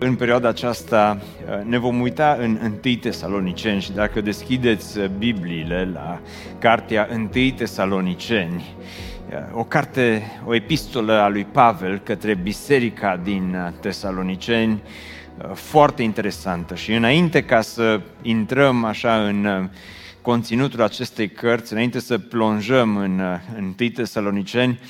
În perioada aceasta uh, ne vom uita în 1 Tesaloniceni și dacă deschideți uh, Bibliile la cartea 1 Tesaloniceni, uh, o carte, o epistolă a lui Pavel către biserica din Tesaloniceni, foarte interesantă. Și înainte ca să intrăm așa în conținutul acestei cărți, înainte să plonjăm în 1 Tesaloniceni,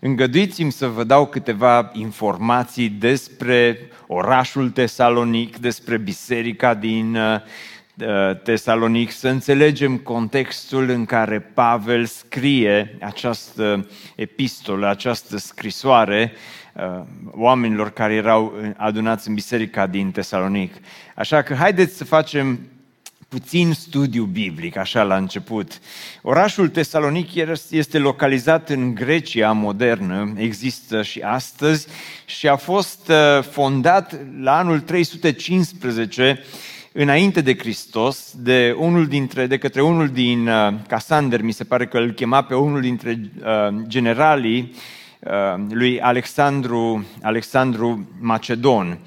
Îngăduiți-mi să vă dau câteva informații despre orașul Tesalonic, despre biserica din uh, Tesalonic, să înțelegem contextul în care Pavel scrie această epistolă, această scrisoare uh, oamenilor care erau adunați în biserica din Tesalonic. Așa că haideți să facem puțin studiu biblic, așa la început. Orașul Tesalonic este localizat în Grecia modernă, există și astăzi și a fost uh, fondat la anul 315 înainte de Hristos, de, unul dintre, de către unul din uh, Casander, mi se pare că îl chema pe unul dintre uh, generalii uh, lui Alexandru, Alexandru Macedon.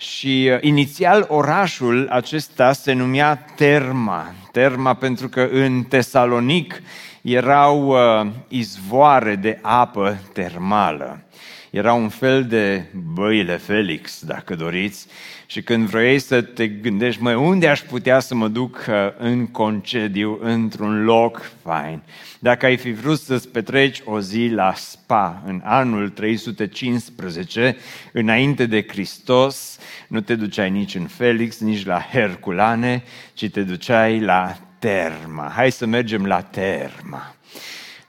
Și uh, inițial orașul acesta se numea Terma. Terma pentru că în Tesalonic erau uh, izvoare de apă termală. Era un fel de băile Felix, dacă doriți, și când vrei să te gândești, măi, unde aș putea să mă duc uh, în concediu, într-un loc fain? Dacă ai fi vrut să-ți petreci o zi la Spa în anul 315, înainte de Hristos, nu te duceai nici în Felix, nici la Herculane, ci te duceai la Terma. Hai să mergem la Terma.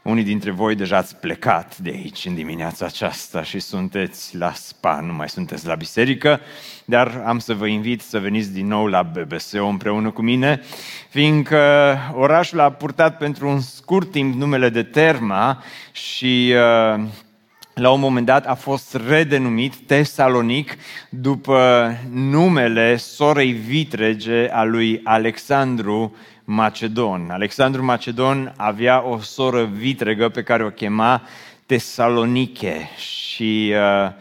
Unii dintre voi deja ați plecat de aici în dimineața aceasta și sunteți la spa, nu mai sunteți la biserică, dar am să vă invit să veniți din nou la BBSO împreună cu mine, fiindcă orașul a purtat pentru un scurt timp numele de Terma și uh, la un moment dat a fost redenumit Tesalonic după numele sorei vitrege a lui Alexandru Macedon. Alexandru Macedon avea o soră vitregă pe care o chema Tesaloniche și uh,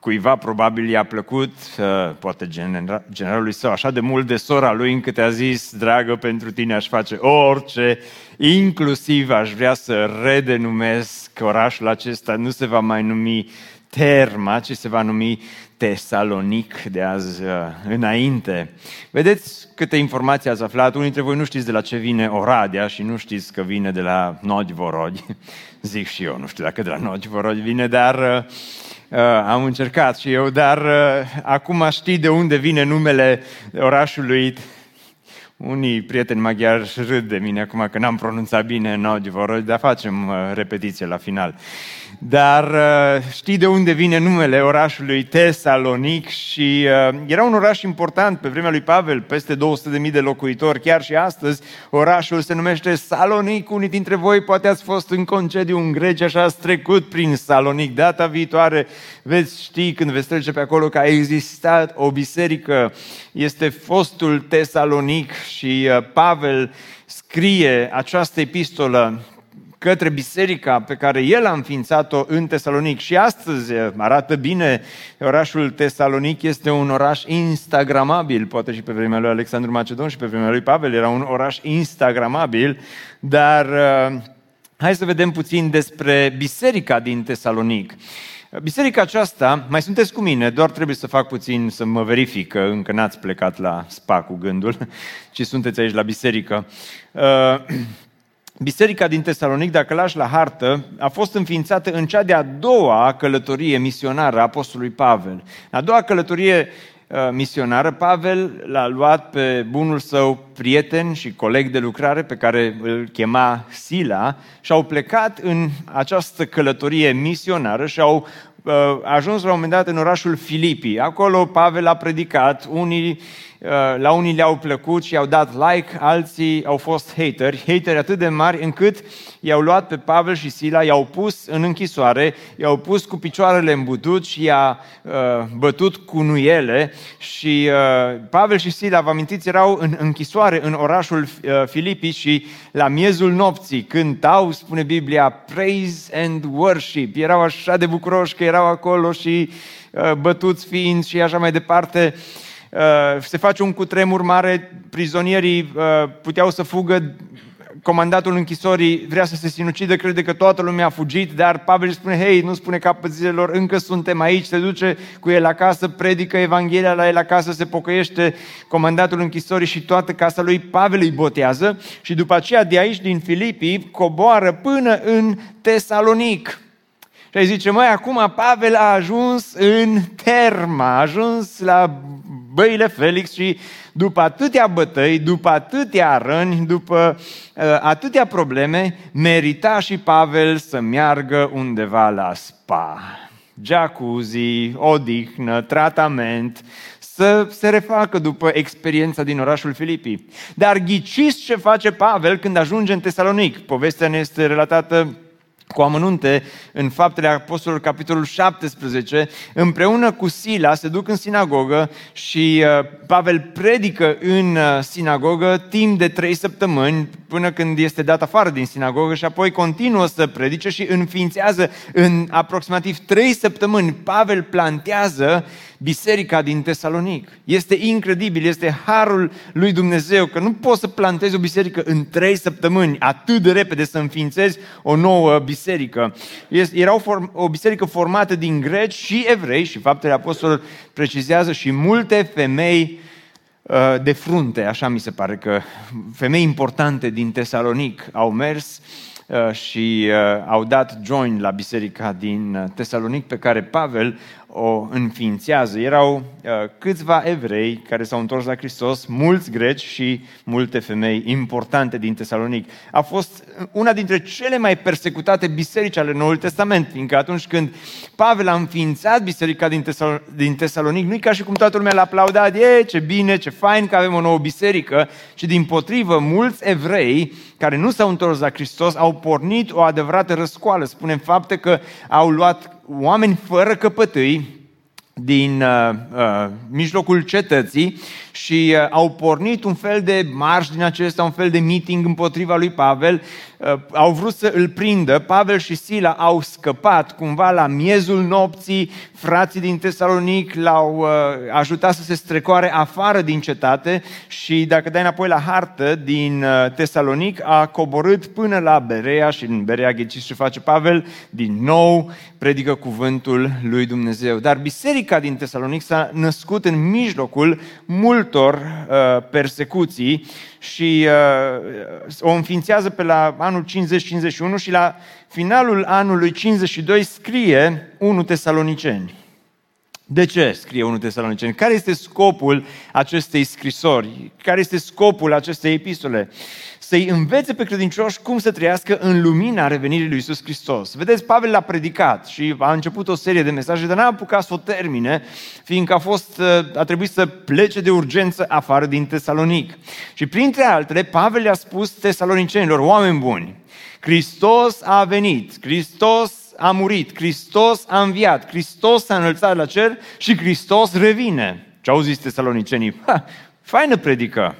cuiva probabil i-a plăcut, uh, poate generalului său, așa de mult de sora lui încât a zis, dragă, pentru tine aș face orice, inclusiv aș vrea să redenumesc orașul acesta, nu se va mai numi Terma, ci se va numi Tesalonic de azi uh, înainte. Vedeți câte informații ați aflat? Unii dintre voi nu știți de la ce vine Oradea și nu știți că vine de la Nodvorodi. Zic și eu, nu știu dacă de la Nodvorodi vine, dar uh, uh, am încercat și eu, dar uh, acum știi de unde vine numele orașului unii prieteni maghiari râd de mine acum că n-am pronunțat bine Nodvorod, dar facem uh, repetiție la final. Dar uh, știi de unde vine numele orașului Tesalonic și uh, era un oraș important pe vremea lui Pavel, peste 200.000 de locuitori, chiar și astăzi orașul se numește Salonic. Unii dintre voi poate ați fost în concediu în Grecia și ați trecut prin Salonic. Data viitoare veți ști când veți trece pe acolo că a existat o biserică, este fostul Tesalonic și uh, Pavel scrie această epistolă către biserica pe care el a înființat-o în Tesalonic. Și astăzi arată bine, orașul Tesalonic este un oraș instagramabil, poate și pe vremea lui Alexandru Macedon și pe vremea lui Pavel era un oraș instagramabil, dar uh, hai să vedem puțin despre biserica din Tesalonic. Biserica aceasta, mai sunteți cu mine, doar trebuie să fac puțin să mă verific că încă n-ați plecat la spa cu gândul, ci sunteți aici la biserică. Uh, Biserica din Tesalonic, dacă lași la hartă, a fost înființată în cea de-a doua călătorie misionară a Apostolului Pavel. A doua călătorie uh, misionară, Pavel l-a luat pe bunul său prieten și coleg de lucrare pe care îl chema Sila și au plecat în această călătorie misionară și au a ajuns la un moment dat în orașul Filipii. Acolo Pavel a predicat, unii Uh, la unii le-au plăcut și i-au dat like, alții au fost hateri, hateri atât de mari încât i-au luat pe Pavel și Sila, i-au pus în închisoare, i-au pus cu picioarele în butut și i-a uh, bătut cu nuiele și uh, Pavel și Sila, vă amintiți, erau în închisoare în orașul uh, Filipii și la miezul nopții cântau, spune Biblia, praise and worship. Erau așa de bucuroși că erau acolo și uh, bătuți fiind și așa mai departe. Uh, Uh, se face un cutremur mare, prizonierii uh, puteau să fugă, comandatul închisorii vrea să se sinucide, crede că toată lumea a fugit, dar Pavel spune, hei, nu spune capăt zilelor, încă suntem aici, se duce cu el acasă, predică Evanghelia la el acasă, se pocăiește comandatul închisorii și toată casa lui Pavel îi botează și după aceea de aici, din Filipii, coboară până în Tesalonic. Și ai zice, măi, acum Pavel a ajuns în terma, a ajuns la băile Felix și după atâtea bătăi, după atâtea răni, după uh, atâtea probleme, merita și Pavel să meargă undeva la spa. Jacuzzi, odihnă, tratament, să se refacă după experiența din orașul Filipii. Dar ghiciți ce face Pavel când ajunge în Tesalonic. Povestea ne este relatată cu amănunte în Faptele Apostolilor, capitolul 17, împreună cu Sila se duc în sinagogă și uh, Pavel predică în uh, sinagogă timp de trei săptămâni până când este dat afară din sinagogă și apoi continuă să predice și înființează în aproximativ trei săptămâni. Pavel plantează biserica din Tesalonic. Este incredibil, este harul lui Dumnezeu că nu poți să plantezi o biserică în trei săptămâni, atât de repede să înființezi o nouă biserică. Era o biserică formată din greci și evrei și faptele apostolilor precizează și multe femei uh, de frunte, așa mi se pare că femei importante din Tesalonic au mers uh, și uh, au dat join la biserica din Tesalonic pe care Pavel o înființează. Erau uh, câțiva evrei care s-au întors la Hristos, mulți greci și multe femei importante din Tesalonic. A fost una dintre cele mai persecutate biserici ale Noului Testament, fiindcă atunci când Pavel a înființat biserica din, Tesal- din Tesalonic, nu-i ca și cum toată lumea l-a aplaudat, e, ce bine, ce fain că avem o nouă biserică, ci din potrivă, mulți evrei care nu s-au întors la Hristos au pornit o adevărată răscoală. Spunem fapte că au luat oameni fără căpătâi din uh, uh, mijlocul cetății și uh, au pornit un fel de marș din acesta, un fel de meeting împotriva lui Pavel. Uh, au vrut să îl prindă. Pavel și Sila au scăpat cumva la miezul nopții. Frații din Tesalonic l-au uh, ajutat să se strecoare afară din cetate și dacă dai înapoi la hartă din uh, Tesalonic, a coborât până la Berea și în Berea ghiciți ce face Pavel, din nou predică cuvântul lui Dumnezeu. Dar biserica din Tesalonic s-a născut în mijlocul mult multor uh, persecuții și uh, o înființează pe la anul 50-51 și la finalul anului 52 scrie 1 Tesaloniceni. De ce scrie 1 Tesaloniceni? Care este scopul acestei scrisori? Care este scopul acestei epistole? Să-i învețe pe credincioși cum să trăiască în lumina revenirii lui Isus Hristos. Vedeți, Pavel l-a predicat și a început o serie de mesaje, dar n-a apucat să o termine, fiindcă a, fost, a trebuit să plece de urgență afară din Tesalonic. Și printre altele, Pavel le-a spus tesalonicenilor, oameni buni, Hristos a venit, Hristos a murit, Hristos a înviat, Hristos s-a înălțat la cer și Hristos revine. Ce au zis tesalonicenii? Ha, faină predică!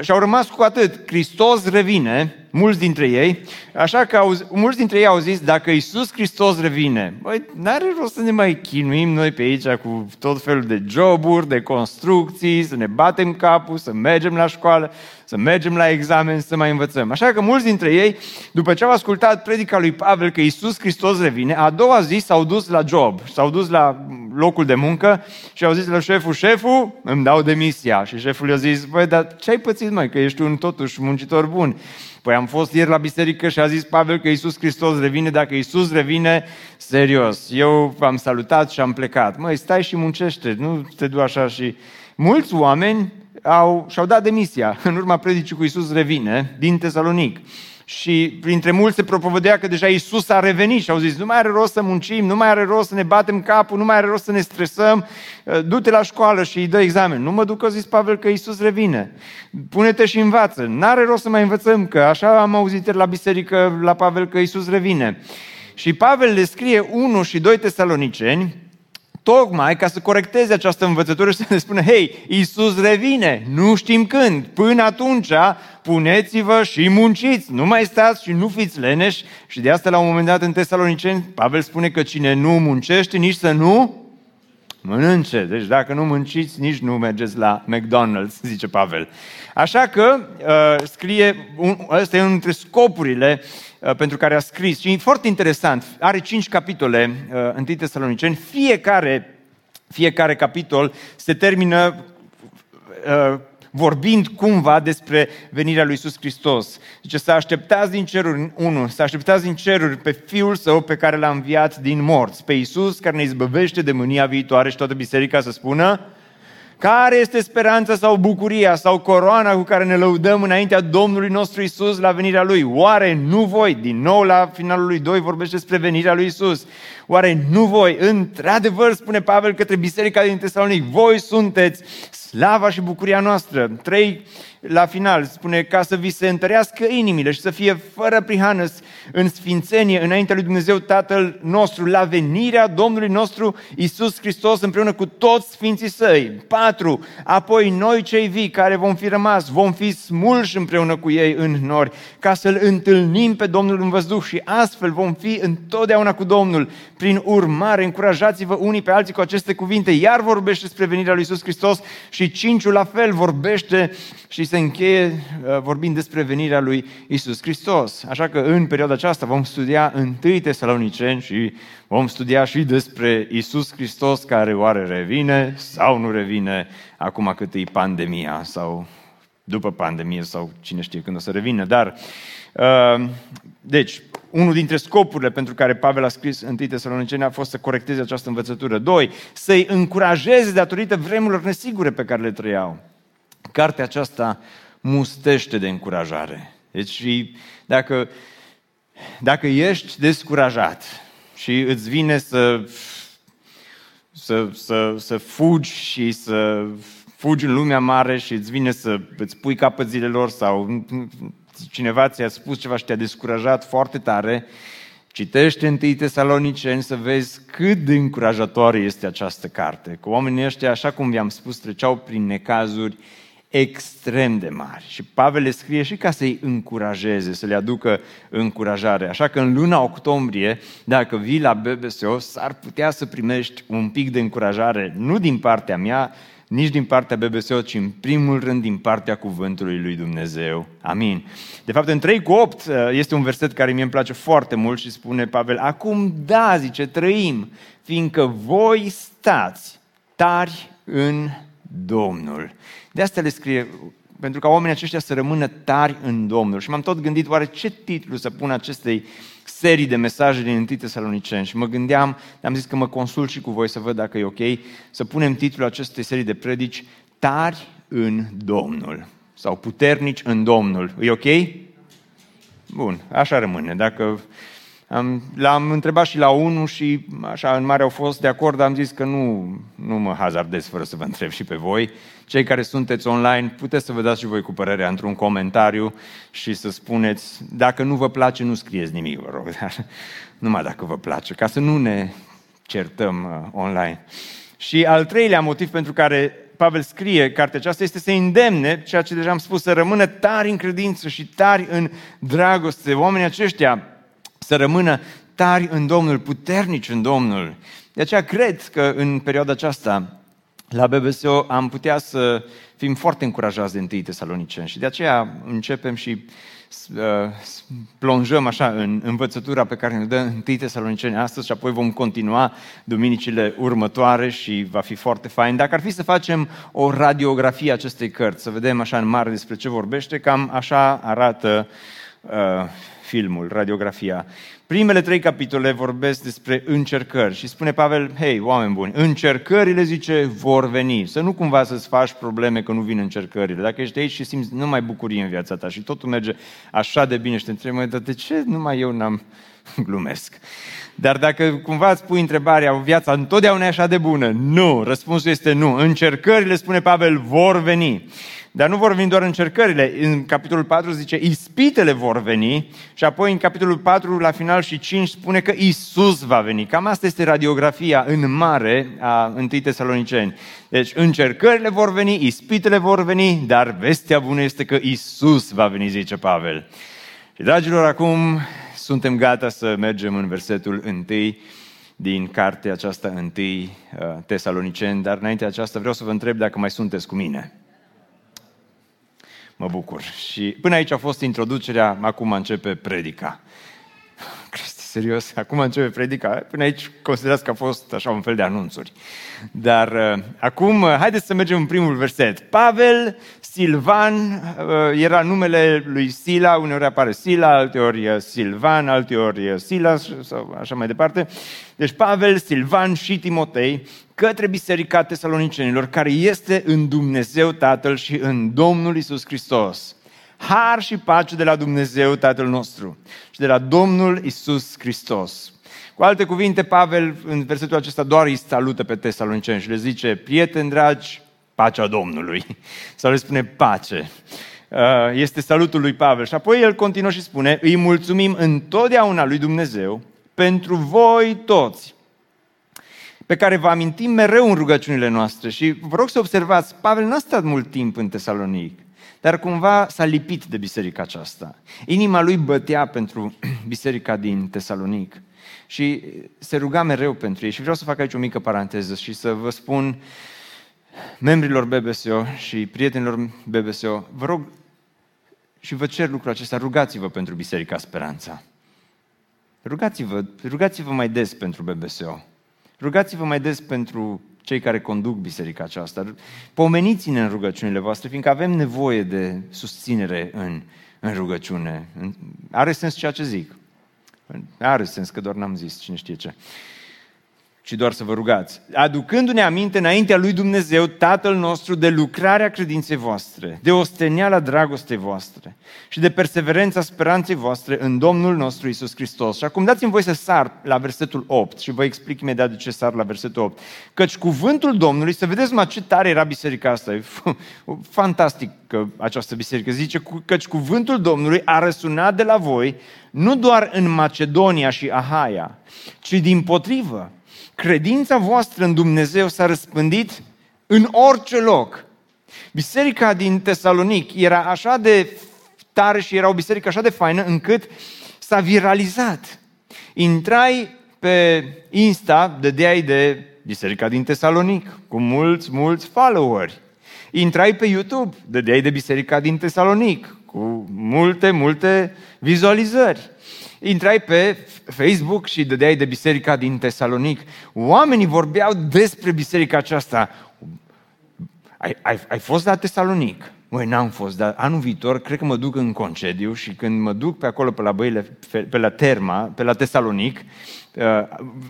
Și au rămas cu atât. Hristos revine, mulți dintre ei, așa că au, mulți dintre ei au zis, dacă Isus Hristos revine, băi, n-are rost să ne mai chinuim noi pe aici cu tot felul de joburi, de construcții, să ne batem capul, să mergem la școală, să mergem la examen, să mai învățăm. Așa că mulți dintre ei, după ce au ascultat predica lui Pavel că Isus Hristos revine, a doua zi s-au dus la job, s-au dus la locul de muncă și au zis la șeful, șeful, îmi dau demisia. Și șeful i-a zis, băi, dar ce ai pățit, mai că ești un totuși muncitor bun? Păi am fost ieri la biserică și a zis Pavel că Iisus Hristos revine. Dacă Iisus revine, serios, eu v-am salutat și am plecat. Măi, stai și muncește, nu te du așa și... Mulți oameni au, și-au dat demisia în urma predicii cu Iisus revine din Tesalonic. Și printre mulți se propovădea că deja Isus a revenit și au zis, nu mai are rost să muncim, nu mai are rost să ne batem capul, nu mai are rost să ne stresăm, uh, du-te la școală și îi dă examen. Nu mă duc, a zis Pavel, că Isus revine. Pune-te și învață. N-are rost să mai învățăm, că așa am auzit la biserică, la Pavel, că Isus revine. Și Pavel le scrie 1 și 2 tesaloniceni, tocmai ca să corecteze această învățătură și să ne spună, hei, Iisus revine, nu știm când, până atunci puneți-vă și munciți, nu mai stați și nu fiți leneși. Și de asta la un moment dat în Tesaloniceni, Pavel spune că cine nu muncește, nici să nu mănânce. Deci dacă nu munciți, nici nu mergeți la McDonald's, zice Pavel. Așa că uh, scrie, un, ăsta e unul dintre scopurile uh, pentru care a scris. Și e foarte interesant, are cinci capitole uh, în Tesaloniceni, fiecare, fiecare capitol se termină uh, vorbind cumva despre venirea lui Isus Hristos. Zice, să așteptați din ceruri, unu, să așteptați din ceruri pe Fiul Său pe care l-a înviat din morți, pe Isus care ne izbăvește de mânia viitoare și toată biserica să spună, care este speranța sau bucuria sau coroana cu care ne lăudăm înaintea Domnului nostru Isus la venirea Lui? Oare nu voi, din nou la finalul lui 2 vorbește despre venirea Lui Isus, oare nu voi, într-adevăr, spune Pavel către biserica din Tesalonic, voi sunteți slava și bucuria noastră. Trei la final spune ca să vi se întărească inimile și să fie fără prihană în sfințenie înaintea lui Dumnezeu Tatăl nostru la venirea Domnului nostru Isus Hristos împreună cu toți sfinții săi. Patru, apoi noi cei vii care vom fi rămas, vom fi smulși împreună cu ei în nori ca să-L întâlnim pe Domnul în văzduh și astfel vom fi întotdeauna cu Domnul. Prin urmare, încurajați-vă unii pe alții cu aceste cuvinte. Iar vorbește despre venirea lui Isus Hristos și cinciul la fel vorbește și se încheie uh, vorbind despre venirea lui Isus Hristos. Așa că în perioada aceasta vom studia întâi Tesaloniceni și vom studia și despre Isus Hristos care oare revine sau nu revine acum cât e pandemia sau după pandemie sau cine știe când o să revină. Dar, uh, deci, unul dintre scopurile pentru care Pavel a scris în Tesaloniceni a fost să corecteze această învățătură. Doi, să-i încurajeze datorită vremurilor nesigure pe care le trăiau. Cartea aceasta mustește de încurajare. Deci dacă, dacă ești descurajat și îți vine să, să, să, să fugi și să fugi în lumea mare și îți vine să îți pui capăt zilelor sau cineva ți-a spus ceva și te-a descurajat foarte tare, citește întâi Tesaloniceni să vezi cât de încurajatoare este această carte. Cu oamenii ăștia, așa cum vi-am spus, treceau prin necazuri extrem de mari. Și Pavel le scrie și ca să-i încurajeze, să le aducă încurajare. Așa că în luna octombrie, dacă vii la BBSO, s-ar putea să primești un pic de încurajare, nu din partea mea, nici din partea BBSO, ci în primul rând din partea cuvântului lui Dumnezeu. Amin. De fapt, în 3 cu 8 uh, este un verset care mie îmi place foarte mult și spune Pavel, acum da, zice, trăim, fiindcă voi stați tari în Domnul. De asta le scrie, pentru ca oamenii aceștia să rămână tari în Domnul. Și m-am tot gândit, oare ce titlu să pun acestei serii de mesaje din 1 Tesaloniceni și mă gândeam, am zis că mă consult și cu voi să văd dacă e ok, să punem titlul acestei serii de predici Tari în Domnul sau Puternici în Domnul. E ok? Bun, așa rămâne. Dacă am, l-am întrebat și la unul și așa în mare au fost de acord, am zis că nu, nu mă hazardez fără să vă întreb și pe voi. Cei care sunteți online, puteți să vă dați și voi cu părerea într-un comentariu și să spuneți, dacă nu vă place, nu scrieți nimic, vă rog, dar numai dacă vă place, ca să nu ne certăm uh, online. Și al treilea motiv pentru care Pavel scrie cartea aceasta este să îndemne, ceea ce deja am spus, să rămână tari în credință și tari în dragoste. Oamenii aceștia să rămână tari în Domnul, puternici în Domnul. De aceea cred că în perioada aceasta la BBSO am putea să fim foarte încurajați de întâi tesaloniceni și de aceea începem și uh, plonjăm așa în învățătura pe care ne dă întâi tesaloniceni astăzi și apoi vom continua duminicile următoare și va fi foarte fain. Dacă ar fi să facem o radiografie a acestei cărți, să vedem așa în mare despre ce vorbește, cam așa arată uh, filmul, radiografia. Primele trei capitole vorbesc despre încercări și spune Pavel, hei, oameni buni, încercările, zice, vor veni. Să nu cumva să-ți faci probleme că nu vin încercările. Dacă ești aici și simți numai bucurie în viața ta și totul merge așa de bine și te întrebi, dar de ce numai eu n-am glumesc. Dar dacă cumva îți pui întrebarea, viața întotdeauna e așa de bună? Nu, răspunsul este nu. Încercările, spune Pavel, vor veni. Dar nu vor veni doar încercările. În capitolul 4 zice, ispitele vor veni și apoi în capitolul 4, la final și 5, spune că Isus va veni. Cam asta este radiografia în mare a 1 Tesaloniceni. Deci încercările vor veni, ispitele vor veni, dar vestea bună este că Isus va veni, zice Pavel. Și dragilor, acum suntem gata să mergem în versetul 1 din cartea aceasta 1 uh, Tesaloniceni, dar înainte de aceasta vreau să vă întreb dacă mai sunteți cu mine. Mă bucur. Și până aici a fost introducerea, acum începe predica. Cristi, serios, acum începe predica. Până aici considerați că a fost așa un fel de anunțuri. Dar uh, acum, uh, haideți să mergem în primul verset. Pavel, Silvan, uh, era numele lui Sila, uneori apare Sila, alteori Silvan, alteori Silas, sau așa mai departe. Deci Pavel, Silvan și Timotei către Biserica Tesalonicenilor, care este în Dumnezeu Tatăl și în Domnul Isus Hristos. Har și pace de la Dumnezeu Tatăl nostru și de la Domnul Isus Hristos. Cu alte cuvinte, Pavel în versetul acesta doar îi salută pe tesaloniceni și le zice, prieteni dragi, pacea Domnului. Sau le spune pace. Uh, este salutul lui Pavel. Și apoi el continuă și spune, îi mulțumim întotdeauna lui Dumnezeu pentru voi toți, pe care vă amintim mereu în rugăciunile noastre. Și vă rog să observați, Pavel n-a stat mult timp în Tesalonic, dar cumva s-a lipit de biserica aceasta. Inima lui bătea pentru biserica din Tesalonic și se ruga mereu pentru ei. Și vreau să fac aici o mică paranteză și să vă spun membrilor BBSO și prietenilor BBSO, vă rog și vă cer lucrul acesta, rugați-vă pentru Biserica Speranța. Rugați-vă, rugați-vă mai des pentru BBSO. Rugați-vă mai des pentru cei care conduc biserica aceasta. Pomeniți-ne în rugăciunile voastre, fiindcă avem nevoie de susținere în, în rugăciune. Are sens ceea ce zic. Are sens că doar n-am zis, cine știe ce ci doar să vă rugați, aducându-ne aminte înaintea lui Dumnezeu, Tatăl nostru, de lucrarea credinței voastre, de osteniala dragostei voastre și de perseverența speranței voastre în Domnul nostru Isus Hristos. Și acum dați-mi voi să sar la versetul 8 și vă explic imediat de ce sar la versetul 8. Căci cuvântul Domnului, să vedeți mă ce tare era biserica asta, e fantastic că această biserică zice, căci cuvântul Domnului a răsunat de la voi, nu doar în Macedonia și Ahaia, ci din potrivă credința voastră în Dumnezeu s-a răspândit în orice loc. Biserica din Tesalonic era așa de tare și era o biserică așa de faină încât s-a viralizat. Intrai pe Insta, dădeai de Biserica din Tesalonic, cu mulți, mulți followeri. Intrai pe YouTube, dădeai de Biserica din Tesalonic, cu multe, multe vizualizări intrai pe Facebook și dădeai de biserica din Tesalonic. Oamenii vorbeau despre biserica aceasta. Ai, ai, ai fost la Tesalonic? Măi, n-am fost, dar anul viitor cred că mă duc în concediu și când mă duc pe acolo, pe la băile, pe la Terma, pe la Tesalonic, uh,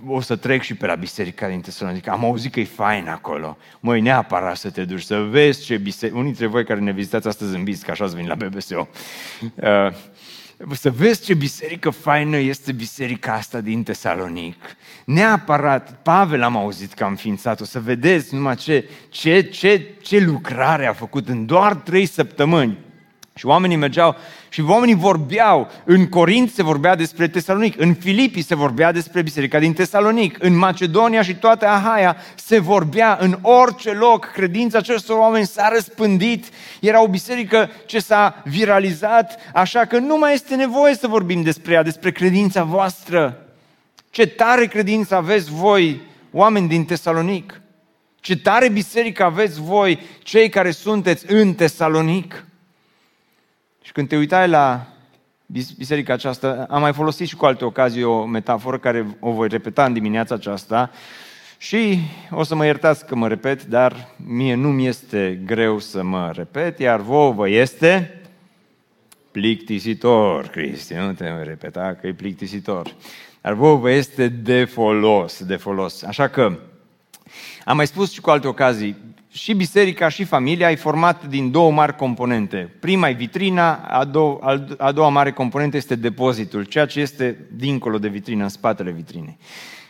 o să trec și pe la biserica din Tesalonic. Am auzit că e fain acolo. Măi, neapărat să te duci, să vezi ce biserică... Unii dintre voi care ne vizitați astăzi zâmbiți, că așa ați venit la BBSO. Uh, să vezi ce biserică faină este biserica asta din Tesalonic. Neapărat, Pavel am auzit că am ființat-o, să vedeți numai ce, ce, ce, ce lucrare a făcut în doar trei săptămâni. Și oamenii mergeau și oamenii vorbeau. În Corint se vorbea despre Tesalonic, în Filipii se vorbea despre biserica din Tesalonic, în Macedonia și toată Ahaia se vorbea în orice loc. Credința acestor oameni s-a răspândit. Era o biserică ce s-a viralizat, așa că nu mai este nevoie să vorbim despre ea, despre credința voastră. Ce tare credință aveți voi, oameni din Tesalonic! Ce tare biserică aveți voi, cei care sunteți în Tesalonic! Și când te uitai la biserica aceasta, am mai folosit și cu alte ocazii o metaforă care o voi repeta în dimineața aceasta și o să mă iertați că mă repet, dar mie nu mi este greu să mă repet, iar vouă vă este plictisitor, Cristi, nu te repeta că e plictisitor. Dar vouă vă este de folos, de folos. Așa că am mai spus și cu alte ocazii, și biserica și familia e format din două mari componente. Prima e vitrina, a, doua, a doua mare componentă este depozitul, ceea ce este dincolo de vitrină, în spatele vitrinei.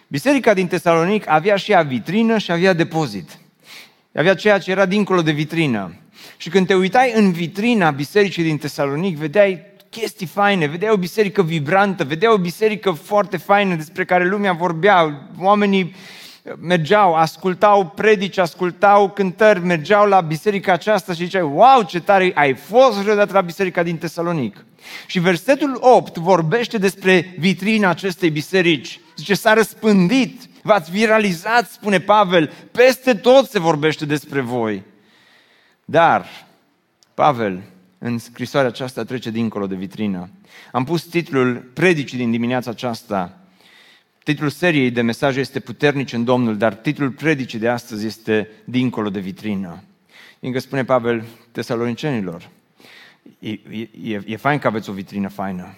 Biserica din Tesalonic avea și ea vitrină și avea depozit. Avea ceea ce era dincolo de vitrină. Și când te uitai în vitrina bisericii din Tesalonic, vedeai chestii faine, vedeai o biserică vibrantă, vedeai o biserică foarte faină despre care lumea vorbea, oamenii mergeau, ascultau predici, ascultau cântări, mergeau la biserica aceasta și ziceai, wow, ce tare, ai fost vreodată la biserica din Tesalonic. Și versetul 8 vorbește despre vitrina acestei biserici. Zice, s-a răspândit, v-ați viralizat, spune Pavel, peste tot se vorbește despre voi. Dar, Pavel, în scrisoarea aceasta trece dincolo de vitrină. Am pus titlul predicii din dimineața aceasta, Titlul seriei de mesaje este Puternici în Domnul, dar titlul predicii de astăzi este Dincolo de vitrină. Încă spune Pavel tesalonicenilor, e, e, e fain că aveți o vitrină faină,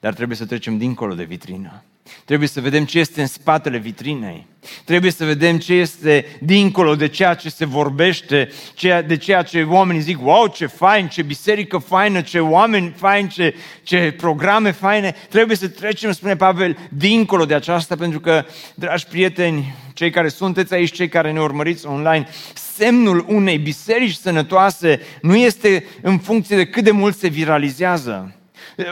dar trebuie să trecem dincolo de vitrină. Trebuie să vedem ce este în spatele vitrinei. Trebuie să vedem ce este dincolo de ceea ce se vorbește, de ceea ce oamenii zic, wow, ce fain, ce biserică faină, ce oameni faini, ce, ce programe faine. Trebuie să trecem, spune Pavel, dincolo de aceasta, pentru că, dragi prieteni, cei care sunteți aici, cei care ne urmăriți online, semnul unei biserici sănătoase nu este în funcție de cât de mult se viralizează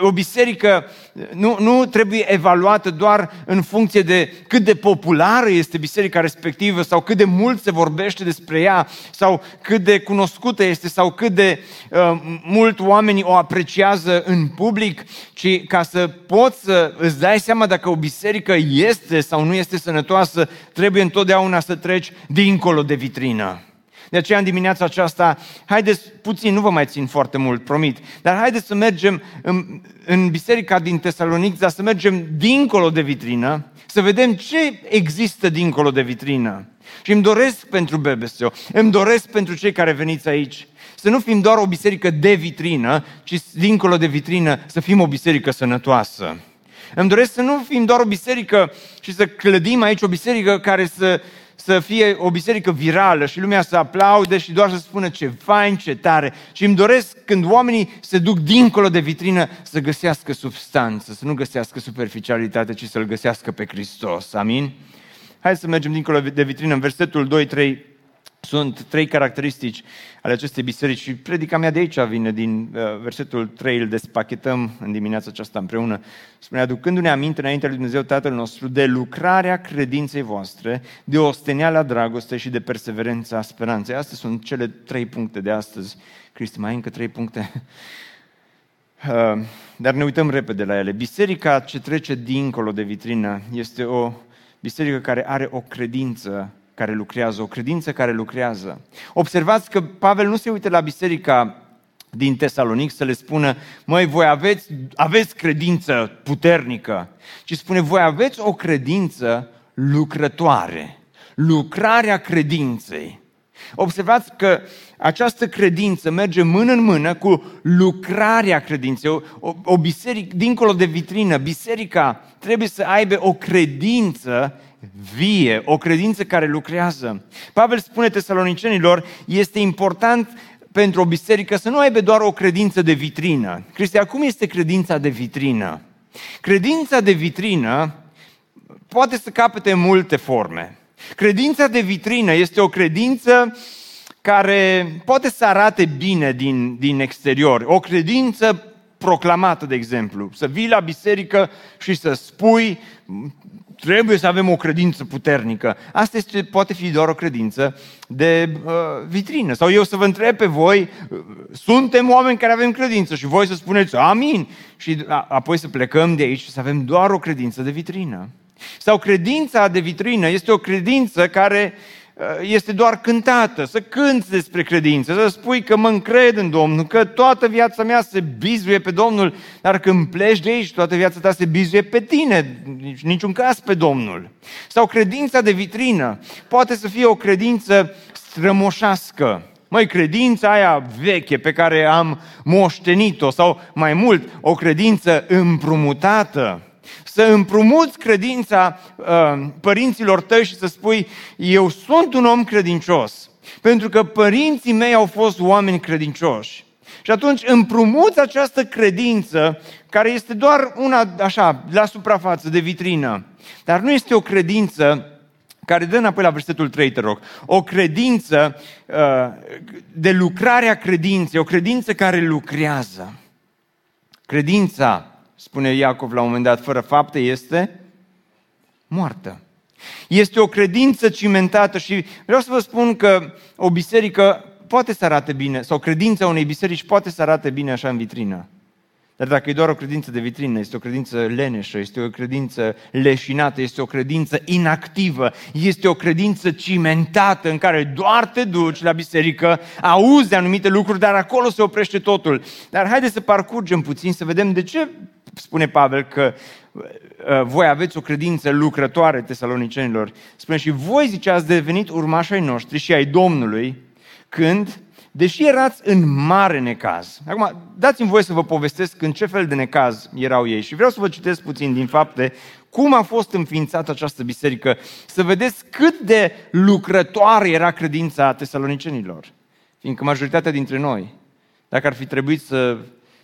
o biserică nu, nu trebuie evaluată doar în funcție de cât de populară este biserica respectivă sau cât de mult se vorbește despre ea sau cât de cunoscută este sau cât de uh, mult oamenii o apreciază în public, ci ca să poți să îți dai seama dacă o biserică este sau nu este sănătoasă, trebuie întotdeauna să treci dincolo de vitrină. De aceea, în dimineața aceasta, haideți puțin, nu vă mai țin foarte mult, promit, dar haideți să mergem în, în biserica din Tesalonic, dar să mergem dincolo de vitrină, să vedem ce există dincolo de vitrină. Și îmi doresc pentru BBSO, îmi doresc pentru cei care veniți aici, să nu fim doar o biserică de vitrină, ci dincolo de vitrină să fim o biserică sănătoasă. Îmi doresc să nu fim doar o biserică și să clădim aici o biserică care să să fie o biserică virală și lumea să aplaude și doar să spună ce fain, ce tare. Și îmi doresc când oamenii se duc dincolo de vitrină să găsească substanță, să nu găsească superficialitate, ci să-L găsească pe Hristos. Amin? Hai să mergem dincolo de vitrină în versetul 2, 3 sunt trei caracteristici ale acestei biserici și predica mea de aici vine din uh, versetul 3, îl despachetăm în dimineața aceasta împreună. Spune, aducându-ne aminte înainte lui Dumnezeu Tatăl nostru de lucrarea credinței voastre, de osteneala dragoste și de perseverența speranței. Astea sunt cele trei puncte de astăzi. Cristi, mai încă trei puncte. Uh, dar ne uităm repede la ele. Biserica ce trece dincolo de vitrină este o biserică care are o credință care lucrează, o credință care lucrează. Observați că Pavel nu se uită la biserica din Tesalonic să le spună, măi, voi aveți, aveți credință puternică, ci spune, voi aveți o credință lucrătoare, lucrarea credinței. Observați că această credință merge mână în mână cu lucrarea credinței. O, o, o biserică, dincolo de vitrină, biserica trebuie să aibă o credință vie, o credință care lucrează. Pavel spune tesalonicenilor, este important pentru o biserică să nu aibă doar o credință de vitrină. Cristian, cum este credința de vitrină? Credința de vitrină poate să capete multe forme. Credința de vitrină este o credință care poate să arate bine din, din exterior. O credință proclamată, de exemplu. Să vii la biserică și să spui trebuie să avem o credință puternică. Asta este, poate fi doar o credință de uh, vitrină. Sau eu să vă întreb pe voi, uh, suntem oameni care avem credință și voi să spuneți amin și a, apoi să plecăm de aici și să avem doar o credință de vitrină. Sau credința de vitrină este o credință care uh, este doar cântată, să cânți despre credință, să spui că mă încred în Domnul, că toată viața mea se bizuie pe Domnul, dar când pleci de aici, toată viața ta se bizuie pe tine, nici, niciun caz pe Domnul. Sau credința de vitrină poate să fie o credință strămoșească, Măi, credința aia veche pe care am moștenit-o sau mai mult, o credință împrumutată. Să împrumuți credința uh, părinților tăi și să spui, eu sunt un om credincios, pentru că părinții mei au fost oameni credincioși. Și atunci împrumuți această credință, care este doar una, așa, la suprafață, de vitrină, dar nu este o credință care dă înapoi la versetul 3, te rog, o credință uh, de lucrarea credinței, o credință care lucrează. Credința, spune Iacov la un moment dat, fără fapte este moartă. Este o credință cimentată și vreau să vă spun că o biserică poate să arate bine, sau credința unei biserici poate să arate bine așa în vitrină. Dar dacă e doar o credință de vitrină, este o credință leneșă, este o credință leșinată, este o credință inactivă, este o credință cimentată în care doar te duci la biserică, auzi de anumite lucruri, dar acolo se oprește totul. Dar haideți să parcurgem puțin, să vedem de ce spune Pavel că uh, voi aveți o credință lucrătoare tesalonicenilor. Spune și voi, zice, ați devenit urmași ai noștri și ai Domnului, când deși erați în mare necaz. Acum, dați-mi voie să vă povestesc în ce fel de necaz erau ei și vreau să vă citesc puțin din fapte cum a fost înființată această biserică, să vedeți cât de lucrătoare era credința tesalonicenilor. Fiindcă majoritatea dintre noi, dacă ar fi trebuit să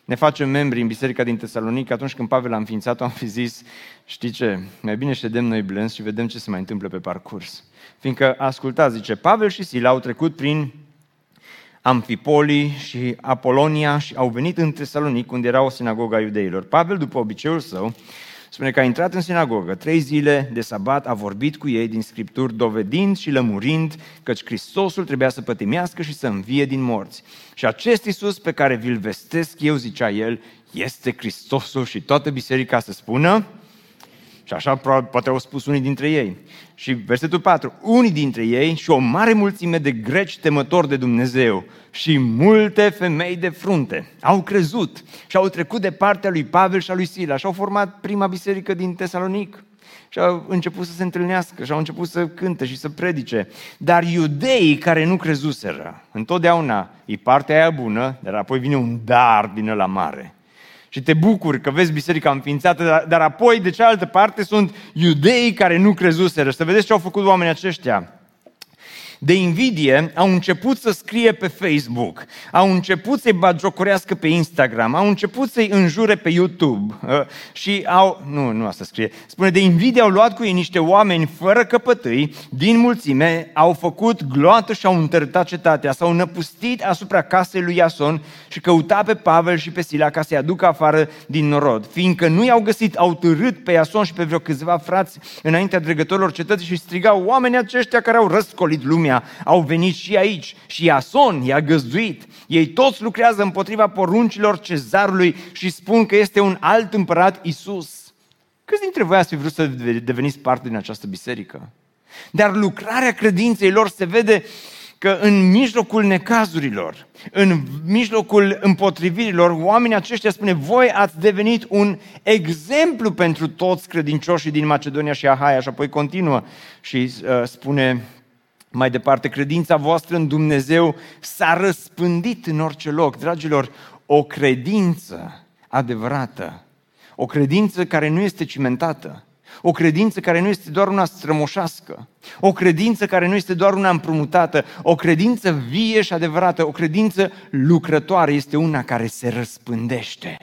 ne facem membri în biserica din Tesalonic, atunci când Pavel a înființat-o, am fi zis, știi ce, mai bine ședem noi blânzi și vedem ce se mai întâmplă pe parcurs. Fiindcă, ascultați, zice, Pavel și Sila au trecut prin Amfipoli și Apolonia și au venit în Tesalonic, unde era o sinagogă a iudeilor. Pavel, după obiceiul său, spune că a intrat în sinagogă, trei zile de sabat a vorbit cu ei din Scripturi, dovedind și lămurind că Hristosul trebuia să pătimească și să învie din morți. Și acest Iisus pe care vi-l vestesc eu, zicea el, este Hristosul și toată biserica să spună, și așa poate au spus unii dintre ei. Și versetul 4. Unii dintre ei și o mare mulțime de greci temători de Dumnezeu și multe femei de frunte au crezut și au trecut de partea lui Pavel și a lui Sila și au format prima biserică din Tesalonic și au început să se întâlnească și au început să cânte și să predice. Dar iudeii care nu crezuseră, întotdeauna e partea aia bună, dar apoi vine un dar din la mare și te bucuri că vezi biserica înființată, dar, dar apoi, de cealaltă parte, sunt iudeii care nu crezuseră. Să vedeți ce au făcut oamenii aceștia de invidie au început să scrie pe Facebook, au început să-i bagiocorească pe Instagram, au început să-i înjure pe YouTube uh, și au... Nu, nu asta scrie. Spune, de invidie au luat cu ei niște oameni fără căpătâi, din mulțime, au făcut gloată și au întărtat cetatea, s-au năpustit asupra casei lui Iason și căuta pe Pavel și pe Sila ca să-i aducă afară din norod. Fiindcă nu i-au găsit, au târât pe Iason și pe vreo câțiva frați înaintea dregătorilor cetății și strigau oamenii aceștia care au răscolit lumea Babilonia, au venit și aici și Iason i-a găzduit. Ei toți lucrează împotriva poruncilor cezarului și spun că este un alt împărat Isus. Câți dintre voi ați fi vrut să deveniți parte din această biserică? Dar lucrarea credinței lor se vede că în mijlocul necazurilor, în mijlocul împotrivirilor, oamenii aceștia spune, voi ați devenit un exemplu pentru toți credincioșii din Macedonia și Ahaia și apoi continuă și uh, spune mai departe, credința voastră în Dumnezeu s-a răspândit în orice loc. Dragilor, o credință adevărată, o credință care nu este cimentată, o credință care nu este doar una strămoșească, o credință care nu este doar una împrumutată, o credință vie și adevărată, o credință lucrătoare este una care se răspândește.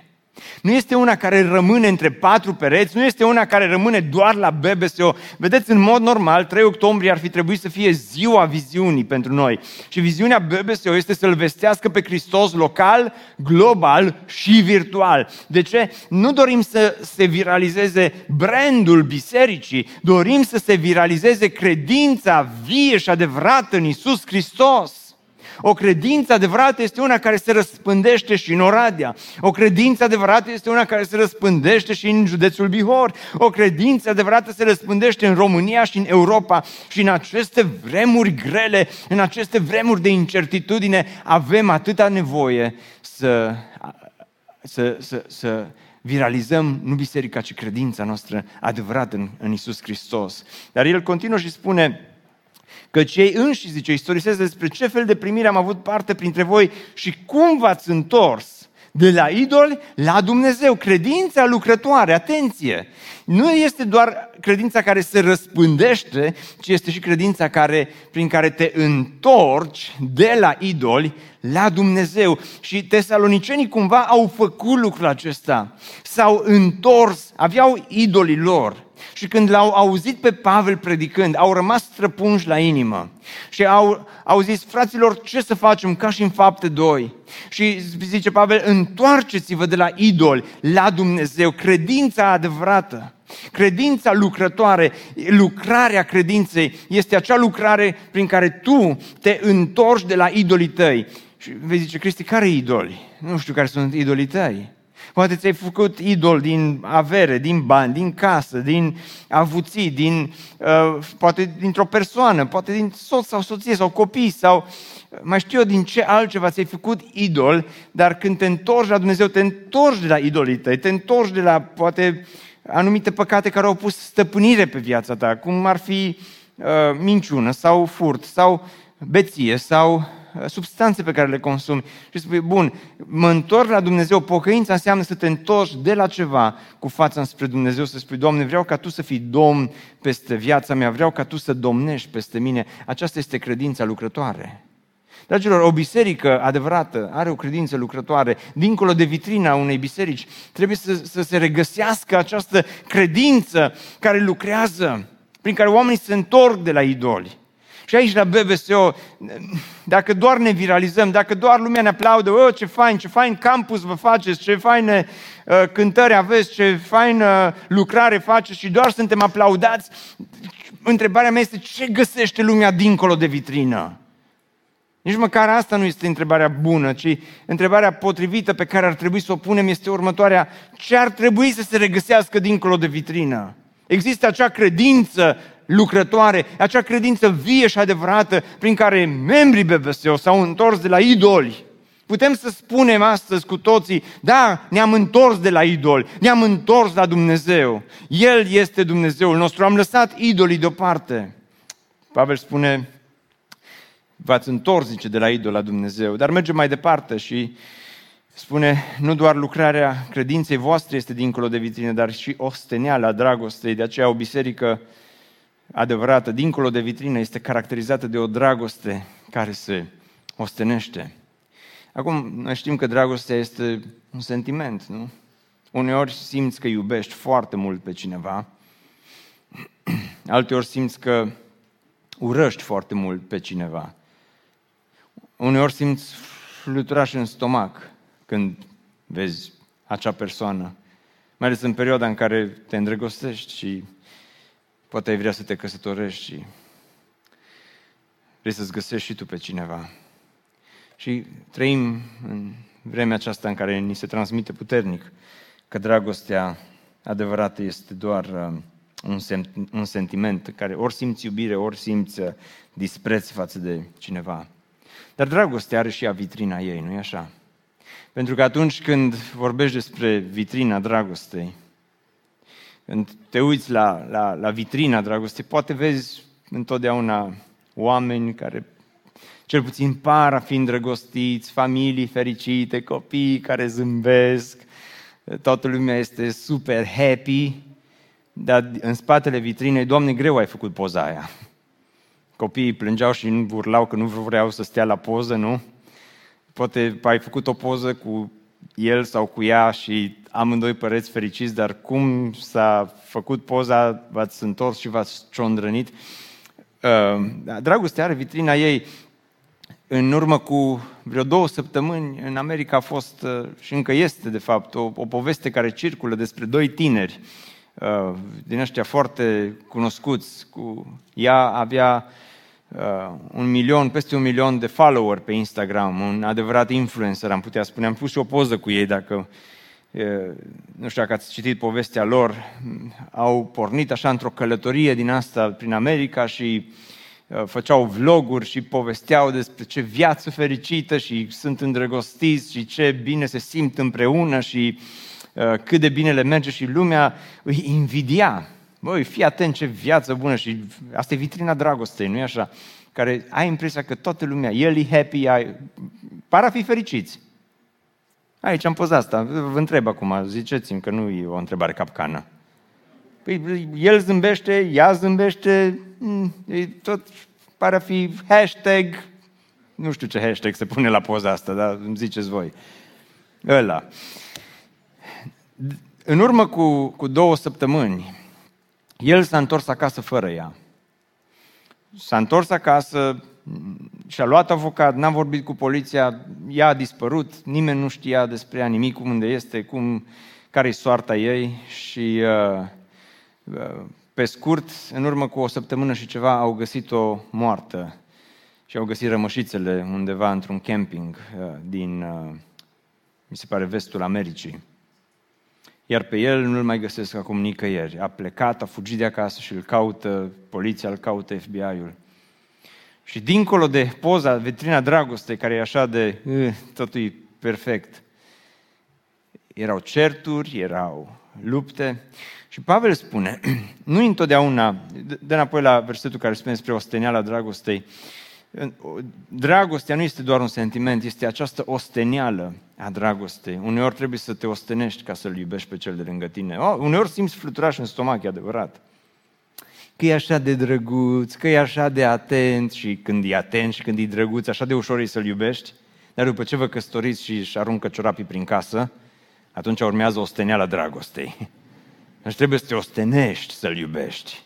Nu este una care rămâne între patru pereți, nu este una care rămâne doar la BBSO. Vedeți, în mod normal, 3 octombrie ar fi trebuit să fie ziua viziunii pentru noi. Și viziunea BBSO este să-L vestească pe Hristos local, global și virtual. De ce? Nu dorim să se viralizeze brandul bisericii, dorim să se viralizeze credința vie și adevărată în Isus Hristos. O credință adevărată este una care se răspândește și în Oradea. O credință adevărată este una care se răspândește și în județul Bihor. O credință adevărată se răspândește în România și în Europa. Și în aceste vremuri grele, în aceste vremuri de incertitudine, avem atâta nevoie să, să, să, să viralizăm nu biserica, ci credința noastră adevărată în, în Isus Hristos. Dar el continuă și spune, Căci ei înși, zice, istorisesc despre ce fel de primire am avut parte printre voi și cum v-ați întors de la idoli la Dumnezeu. Credința lucrătoare, atenție! Nu este doar credința care se răspândește, ci este și credința care, prin care te întorci de la idoli la Dumnezeu. Și tesalonicenii cumva au făcut lucrul acesta. S-au întors, aveau idolii lor și când l-au auzit pe Pavel predicând, au rămas străpunși la inimă și au, au zis, fraților, ce să facem ca și în fapte 2? Și zice Pavel, întoarceți-vă de la idol la Dumnezeu, credința adevărată. Credința lucrătoare, lucrarea credinței este acea lucrare prin care tu te întorci de la idolii tăi. Și vei zice, Cristi, care idoli? Nu știu care sunt idolii tăi. Poate ți-ai făcut idol din avere, din bani, din casă, din avuții, din, uh, poate dintr-o persoană, poate din soț sau soție sau copii sau mai știu eu din ce altceva ți-ai făcut idol, dar când te întorci la Dumnezeu, te întorci de la idolii tăi, te întorci de la poate anumite păcate care au pus stăpânire pe viața ta, cum ar fi uh, minciună sau furt sau beție sau Uh, substanțe pe care le consumi și spui, bun, mă întorc la Dumnezeu, pocăința înseamnă să te întorci de la ceva cu fața spre Dumnezeu, să spui, Doamne, vreau ca Tu să fii Domn peste viața mea, vreau ca Tu să domnești peste mine. Aceasta este credința lucrătoare. Dragilor, o biserică adevărată are o credință lucrătoare. Dincolo de vitrina unei biserici, trebuie să, să se regăsească această credință care lucrează, prin care oamenii se întorc de la idoli. Și aici la BBSO, dacă doar ne viralizăm, dacă doar lumea ne aplaudă, oh, ce fain, ce fain campus vă faceți, ce faine uh, cântări aveți, ce faină lucrare faceți și doar suntem aplaudați, întrebarea mea este ce găsește lumea dincolo de vitrină? Nici măcar asta nu este întrebarea bună, ci întrebarea potrivită pe care ar trebui să o punem este următoarea. Ce ar trebui să se regăsească dincolo de vitrină? Există acea credință lucrătoare, acea credință vie și adevărată prin care membrii BBSO s-au întors de la idoli. Putem să spunem astăzi cu toții, da, ne-am întors de la idoli, ne-am întors la Dumnezeu. El este Dumnezeul nostru, am lăsat idolii deoparte. Pavel spune, v-ați întors, zice, de la idol la Dumnezeu, dar merge mai departe și spune, nu doar lucrarea credinței voastre este dincolo de vitrine, dar și osteneala dragostei. De aceea o biserică adevărată, dincolo de vitrină, este caracterizată de o dragoste care se ostenește. Acum, noi știm că dragostea este un sentiment, nu? Uneori simți că iubești foarte mult pe cineva, alteori simți că urăști foarte mult pe cineva. Uneori simți fluturaș în stomac când vezi acea persoană, mai ales în perioada în care te îndrăgostești și Poate ai vrea să te căsătorești și vrei să-ți găsești și tu pe cineva. Și trăim în vremea aceasta în care ni se transmite puternic că dragostea adevărată este doar uh, un, sem- un sentiment care ori simți iubire, ori simți uh, dispreț față de cineva. Dar dragostea are și ea vitrina ei, nu-i așa? Pentru că atunci când vorbești despre vitrina dragostei, când te uiți la, la, la vitrina dragostei, poate vezi întotdeauna oameni care cel puțin par a fi îndrăgostiți, familii fericite, copii care zâmbesc, toată lumea este super happy, dar în spatele vitrinei, Doamne, greu ai făcut poza aia. Copiii plângeau și nu urlau că nu vreau să stea la poză, nu? Poate ai făcut o poză cu el sau cu ea și amândoi păreți fericiți, dar cum s-a făcut poza, v-ați întors și v-ați ciondrănit. Uh, dragostea are vitrina ei. În urmă cu vreo două săptămâni, în America a fost, uh, și încă este de fapt, o, o poveste care circulă despre doi tineri uh, din ăștia foarte cunoscuți. Cu, ea avea uh, un milion, peste un milion de follower pe Instagram, un adevărat influencer, am putea spune. Am pus și o poză cu ei, dacă uh, nu știu dacă ați citit povestea lor, au pornit așa într-o călătorie din asta prin America și uh, făceau vloguri și povesteau despre ce viață fericită și sunt îndrăgostiți și ce bine se simt împreună și uh, cât de bine le merge și lumea îi invidia Băi, fii atent ce viață bună și asta e vitrina dragostei, nu-i așa? Care ai impresia că toată lumea, el e happy, ai... par a fi fericiți. Aici am pus asta, vă întreb acum, ziceți-mi că nu e o întrebare capcană. Păi, el zâmbește, ea zâmbește, mm, e tot pare a fi hashtag, nu știu ce hashtag se pune la poza asta, dar îmi ziceți voi. Ăla. În urmă cu, cu două săptămâni, el s-a întors acasă fără ea. S-a întors acasă, și-a luat avocat, n-a vorbit cu poliția, ea a dispărut, nimeni nu știa despre ea nimic, unde este, cum, care-i soarta ei și uh, uh, pe scurt, în urmă cu o săptămână și ceva, au găsit-o moartă și au găsit rămășițele undeva într-un camping uh, din, uh, mi se pare, vestul Americii. Iar pe el nu-l mai găsesc acum nicăieri. A plecat, a fugit de acasă și îl caută, poliția îl caută FBI-ul. Și dincolo de poza, vitrina dragostei, care e așa de, uh, totul e perfect, erau certuri, erau lupte. Și Pavel spune, nu întotdeauna, de înapoi la versetul care spune despre osteniala dragostei, dragostea nu este doar un sentiment, este această ostenială a dragostei. Uneori trebuie să te ostenești ca să-l iubești pe cel de lângă tine. Oh, uneori simți fluturaș în stomac, e adevărat. Că e așa de drăguț, că e așa de atent și când e atent și când e drăguț, așa de ușor e să-l iubești. Dar după ce vă căsătoriți și își aruncă ciorapii prin casă, atunci urmează osteneala dragostei. Deci trebuie să te ostenești să-l iubești.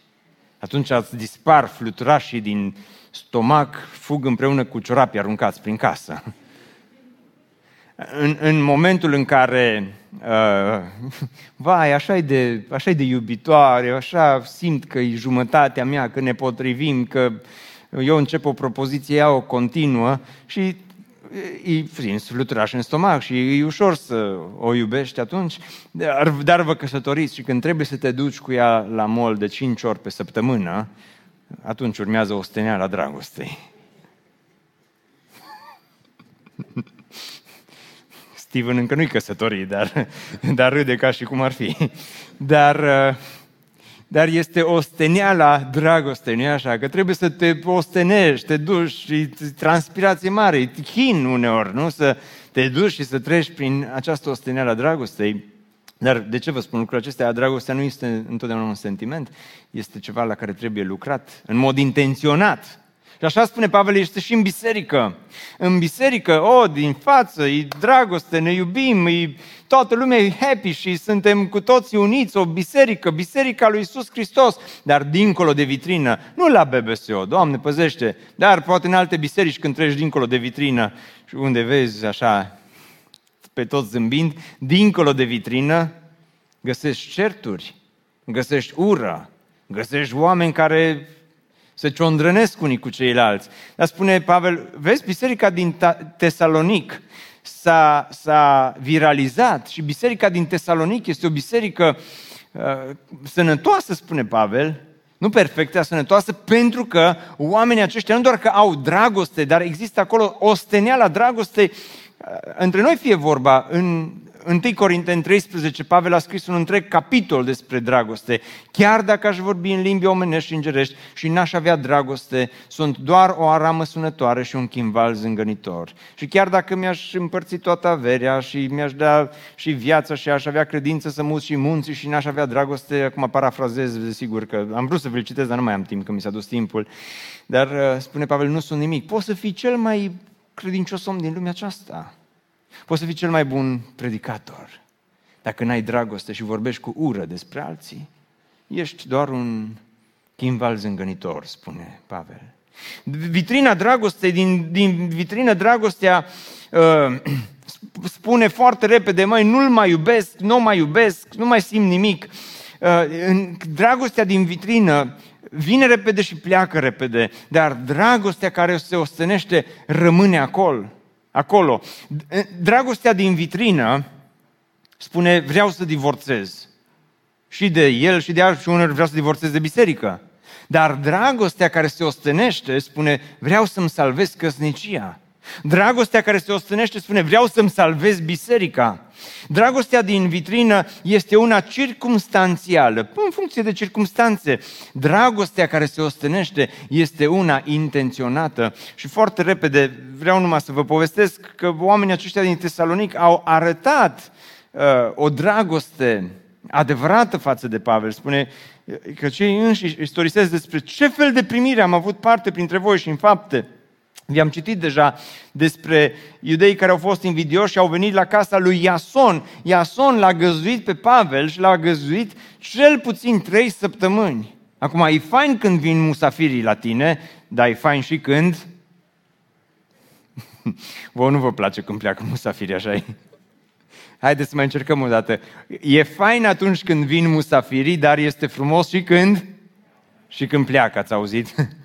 Atunci îți dispar fluturașii din stomac, fug împreună cu ciorapii aruncați prin casă. În, în momentul în care, uh, vai, așa e de, așa de iubitoare, așa simt că e jumătatea mea, că ne potrivim, că eu încep o propoziție, ea o continuă și e prins fluturaș în stomac și e ușor să o iubești atunci, dar, dar vă căsătoriți și când trebuie să te duci cu ea la mol de 5 ori pe săptămână, atunci urmează o la dragostei. Steven încă nu-i căsătorit, dar, dar râde ca și cum ar fi. Dar, dar este osteneala dragostei, nu așa? Că trebuie să te ostenești, te duci și transpirație mare, chin uneori, nu? Să te duci și să treci prin această osteneală dragostei. Dar de ce vă spun lucrul acesta? Dragostea nu este întotdeauna un sentiment, este ceva la care trebuie lucrat în mod intenționat. Și așa spune Pavel, este și în biserică. În biserică, o, oh, din față, e dragoste, ne iubim, e, toată lumea e happy și suntem cu toții uniți, o biserică, biserica lui Isus Hristos, dar dincolo de vitrină, nu la BBSO, Doamne păzește, dar poate în alte biserici când treci dincolo de vitrină și unde vezi așa pe toți zâmbind, dincolo de vitrină, găsești certuri, găsești ură, găsești oameni care se ciondrănesc unii cu ceilalți. Dar spune Pavel, vezi, biserica din Tesalonic s-a, s-a viralizat și biserica din Tesalonic este o biserică uh, sănătoasă, spune Pavel, nu perfectă, sănătoasă, pentru că oamenii aceștia nu doar că au dragoste, dar există acolo o steneală dragostei între noi fie vorba, în 1 Corinteni 13, Pavel a scris un întreg capitol despre dragoste. Chiar dacă aș vorbi în limbi omenești și îngerești și n-aș avea dragoste, sunt doar o aramă sunătoare și un chimval zângănitor. Și chiar dacă mi-aș împărți toată averea și mi-aș da și viața și aș avea credință să mut și munții și n-aș avea dragoste, acum parafrazez, desigur că am vrut să vă citesc, dar nu mai am timp, că mi s-a dus timpul. Dar uh, spune Pavel, nu sunt nimic. Poți să fii cel mai credincios om din lumea aceasta. Poți să fii cel mai bun predicator. Dacă n-ai dragoste și vorbești cu ură despre alții, ești doar un chimval zângănitor, spune Pavel. Vitrina dragostei, din, din vitrina dragostea uh, spune foarte repede, mai nu-l mai iubesc, nu mai iubesc, nu mai simt nimic. Uh, dragostea din vitrină vine repede și pleacă repede, dar dragostea care se ostenește rămâne acolo. acolo. Dragostea din vitrină spune vreau să divorțez. Și de el și de alții și unor vreau să divorțez de biserică. Dar dragostea care se ostenește spune vreau să-mi salvez căsnicia. Dragostea care se ostănește spune, vreau să-mi salvez biserica. Dragostea din vitrină este una circumstanțială, în funcție de circumstanțe. Dragostea care se ostănește este una intenționată. Și foarte repede vreau numai să vă povestesc că oamenii aceștia din Tesalonic au arătat uh, o dragoste adevărată față de Pavel. Spune că cei înșiși istorisesc despre ce fel de primire am avut parte printre voi și în fapte. Vi-am citit deja despre iudei care au fost invidioși și au venit la casa lui Iason. Iason l-a găzuit pe Pavel și l-a găzuit cel puțin trei săptămâni. Acum, e fain când vin musafirii la tine, dar e fain și când... Vă nu vă place când pleacă musafirii, așa -i? Haideți să mai încercăm o dată. E fain atunci când vin musafirii, dar este frumos și când? Și când pleacă, ați auzit?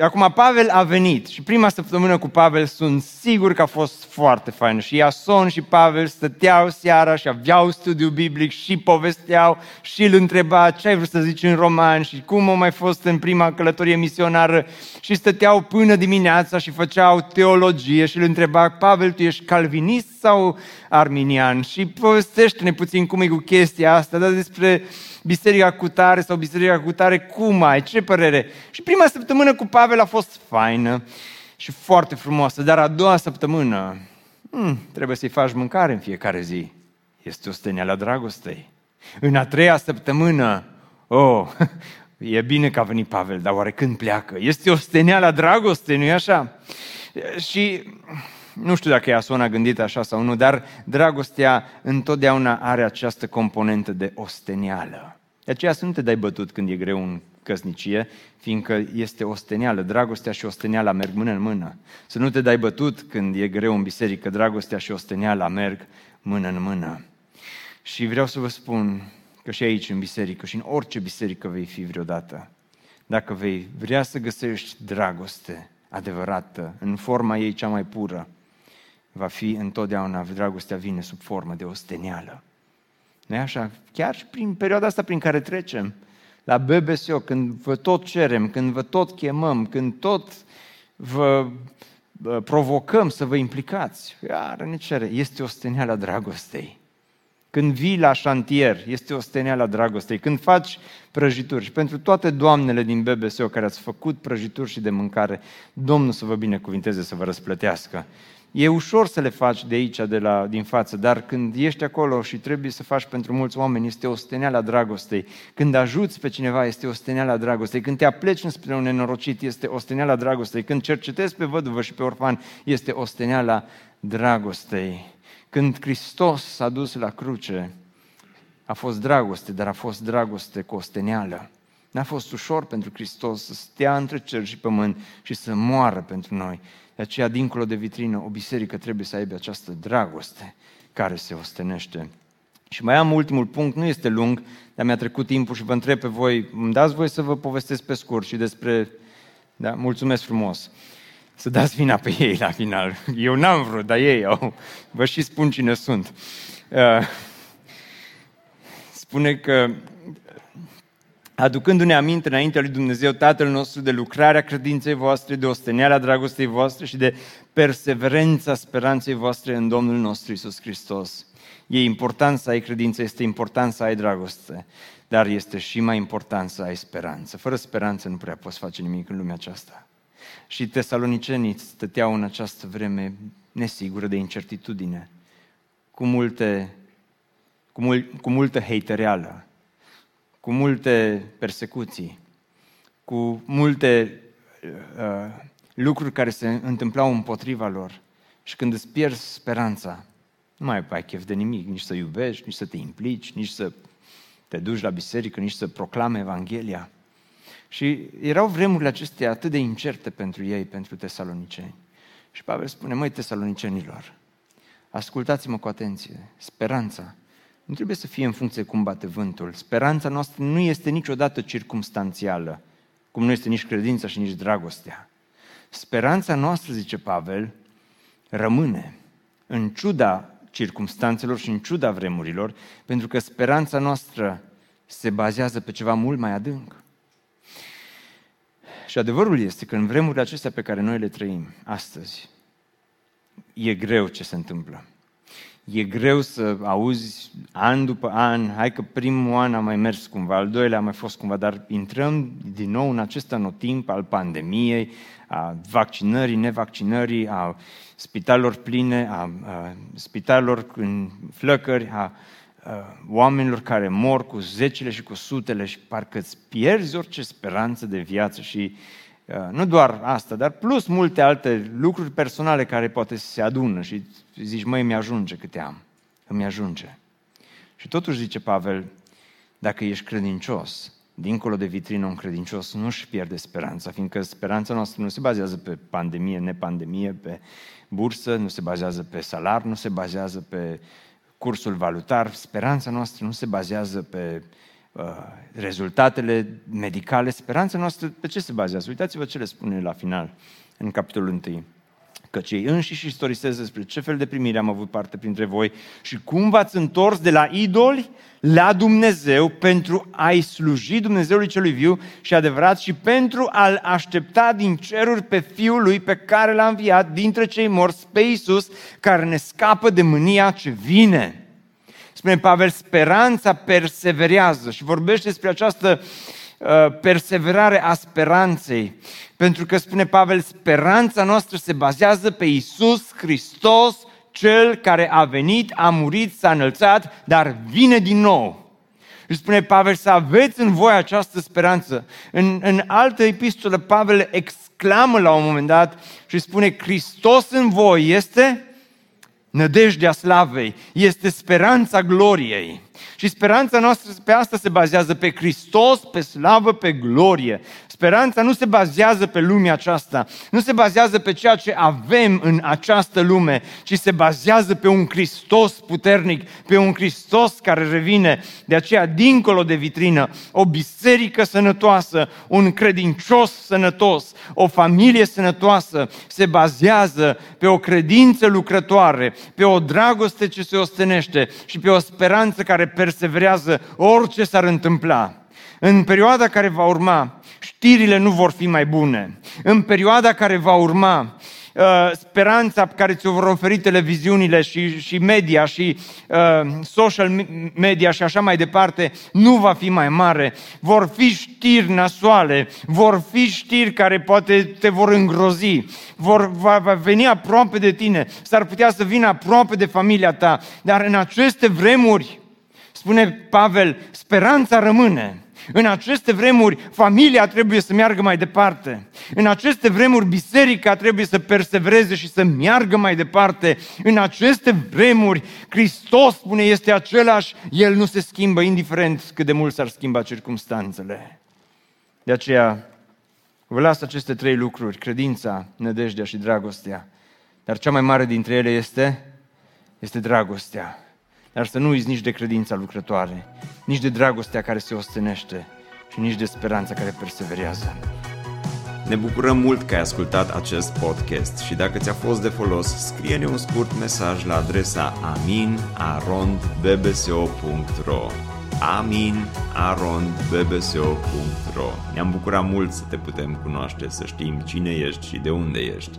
Acum, Pavel a venit și prima săptămână cu Pavel sunt sigur că a fost foarte fain. Și Iason și Pavel stăteau seara și aveau studiu biblic și povesteau și îl întreba ce ai vrut să zici în roman și cum a mai fost în prima călătorie misionară și stăteau până dimineața și făceau teologie și îl întreba Pavel, tu ești calvinist sau arminian? Și povestește-ne puțin cum e cu chestia asta, dar despre biserica cu tare sau biserica cu tare, cum ai, ce părere? Și prima săptămână cu Pavel a fost faină și foarte frumoasă, dar a doua săptămână hmm, trebuie să-i faci mâncare în fiecare zi. Este o la dragostei. În a treia săptămână, oh, e bine că a venit Pavel, dar oare când pleacă? Este o la dragostei, nu-i așa? Și nu știu dacă Iason a gândit așa sau nu, dar dragostea întotdeauna are această componentă de ostenială. De aceea să nu te dai bătut când e greu în căsnicie, fiindcă este ostenială. Dragostea și osteniala merg mână în mână. Să nu te dai bătut când e greu în biserică. Dragostea și osteniala merg mână în mână. Și vreau să vă spun că și aici, în biserică, și în orice biserică vei fi vreodată, dacă vei vrea să găsești dragoste adevărată, în forma ei cea mai pură, va fi întotdeauna, dragostea vine sub formă de ostenială. Nu așa? Chiar și prin perioada asta prin care trecem, la BBSO, când vă tot cerem, când vă tot chemăm, când tot vă provocăm să vă implicați, iar ne cere, este osteniala dragostei. Când vii la șantier, este osteniala dragostei. Când faci prăjituri și pentru toate doamnele din BBSO care ați făcut prăjituri și de mâncare, Domnul să vă binecuvinteze, să vă răsplătească. E ușor să le faci de aici, de la, din față, dar când ești acolo și trebuie să faci pentru mulți oameni, este o steneală a dragostei. Când ajuți pe cineva, este o steneală a dragostei. Când te apleci înspre un nenorocit, este o steneală a dragostei. Când cercetezi pe văduvă și pe orfan, este o steneală a dragostei. Când Hristos s-a dus la cruce, a fost dragoste, dar a fost dragoste cu o steneală. N-a fost ușor pentru Hristos să stea între cer și pământ și să moară pentru noi. De aceea, dincolo de vitrină, o biserică trebuie să aibă această dragoste care se ostenește. Și mai am ultimul punct, nu este lung, dar mi-a trecut timpul și vă întreb pe voi, îmi dați voi să vă povestesc pe scurt și despre... Da, mulțumesc frumos. Să dați vina pe ei la final. Eu n-am vrut, dar ei au. Vă și spun cine sunt. Uh, spune că aducându-ne aminte înaintea lui Dumnezeu Tatăl nostru de lucrarea credinței voastre, de osteneala dragostei voastre și de perseverența speranței voastre în Domnul nostru Isus Hristos. E important să ai credință, este important să ai dragoste, dar este și mai important să ai speranță. Fără speranță nu prea poți face nimic în lumea aceasta. Și tesalonicenii stăteau în această vreme nesigură de incertitudine, cu multe cu, mul- cu multă heitereală, cu multe persecuții, cu multe uh, lucruri care se întâmplau împotriva lor. Și când îți pierzi speranța, nu mai ai chef de nimic, nici să iubești, nici să te implici, nici să te duci la biserică, nici să proclame Evanghelia. Și erau vremurile acestea atât de incerte pentru ei, pentru tesaloniceni. Și Pavel spune, măi tesalonicenilor, ascultați-mă cu atenție, speranța nu trebuie să fie în funcție cum bate vântul. Speranța noastră nu este niciodată circumstanțială, cum nu este nici credința și nici dragostea. Speranța noastră, zice Pavel, rămâne în ciuda circumstanțelor și în ciuda vremurilor, pentru că speranța noastră se bazează pe ceva mult mai adânc. Și adevărul este că în vremurile acestea pe care noi le trăim astăzi, e greu ce se întâmplă. E greu să auzi an după an, hai că primul an a mai mers cumva, al doilea a mai fost cumva, dar intrăm din nou în acest anotimp al pandemiei, a vaccinării, nevaccinării, a spitalelor pline, a, a spitalelor în flăcări, a, a oamenilor care mor cu zecile și cu sutele și parcă îți pierzi orice speranță de viață și nu doar asta, dar plus multe alte lucruri personale care poate se adună și zici, măi, mi-ajunge câte am, îmi ajunge. Și totuși zice Pavel, dacă ești credincios, dincolo de vitrină, un credincios nu își pierde speranța, fiindcă speranța noastră nu se bazează pe pandemie, nepandemie, pe bursă, nu se bazează pe salar, nu se bazează pe cursul valutar. Speranța noastră nu se bazează pe uh, rezultatele medicale. Speranța noastră pe ce se bazează? Uitați-vă ce le spune la final, în capitolul 1 că cei înșiși istorisesc despre ce fel de primire am avut parte printre voi și cum v-ați întors de la idoli la Dumnezeu pentru a-i sluji Dumnezeului celui viu și adevărat și pentru a-L aștepta din ceruri pe Fiul Lui pe care L-a înviat dintre cei morți pe Iisus, care ne scapă de mânia ce vine. Spune Pavel, speranța perseverează și vorbește despre această uh, perseverare a speranței. Pentru că, spune Pavel, speranța noastră se bazează pe Isus Hristos, Cel care a venit, a murit, s-a înălțat, dar vine din nou. Și spune Pavel să aveți în voi această speranță. În, în altă epistolă, Pavel exclamă la un moment dat și spune, Hristos în voi este nădejdea slavei, este speranța gloriei. Și speranța noastră pe asta se bazează pe Hristos, pe slavă, pe glorie. Speranța nu se bazează pe lumea aceasta, nu se bazează pe ceea ce avem în această lume, ci se bazează pe un Hristos puternic, pe un Hristos care revine. De aceea, dincolo de vitrină, o biserică sănătoasă, un credincios sănătos, o familie sănătoasă se bazează pe o credință lucrătoare, pe o dragoste ce se ostenește și pe o speranță care perseverează orice s-ar întâmpla. În perioada care va urma, știrile nu vor fi mai bune. În perioada care va urma, uh, speranța care ți-o vor oferi televiziunile și, și media și uh, social media și așa mai departe, nu va fi mai mare. Vor fi știri nasoale, vor fi știri care poate te vor îngrozi, vor, va, va veni aproape de tine, s-ar putea să vină aproape de familia ta, dar în aceste vremuri, spune Pavel, speranța rămâne. În aceste vremuri, familia trebuie să meargă mai departe. În aceste vremuri, biserica trebuie să persevereze și să meargă mai departe. În aceste vremuri, Hristos spune este același, El nu se schimbă, indiferent cât de mult s-ar schimba circumstanțele. De aceea, vă las aceste trei lucruri, credința, nădejdea și dragostea. Dar cea mai mare dintre ele este, este dragostea. Dar să nu uiți nici de credința lucrătoare, nici de dragostea care se ostenește și nici de speranța care perseverează. Ne bucurăm mult că ai ascultat acest podcast și dacă ți-a fost de folos, scrie-ne un scurt mesaj la adresa aminarondbbso.ro aminarondbbso.ro Ne-am bucurat mult să te putem cunoaște, să știm cine ești și de unde ești.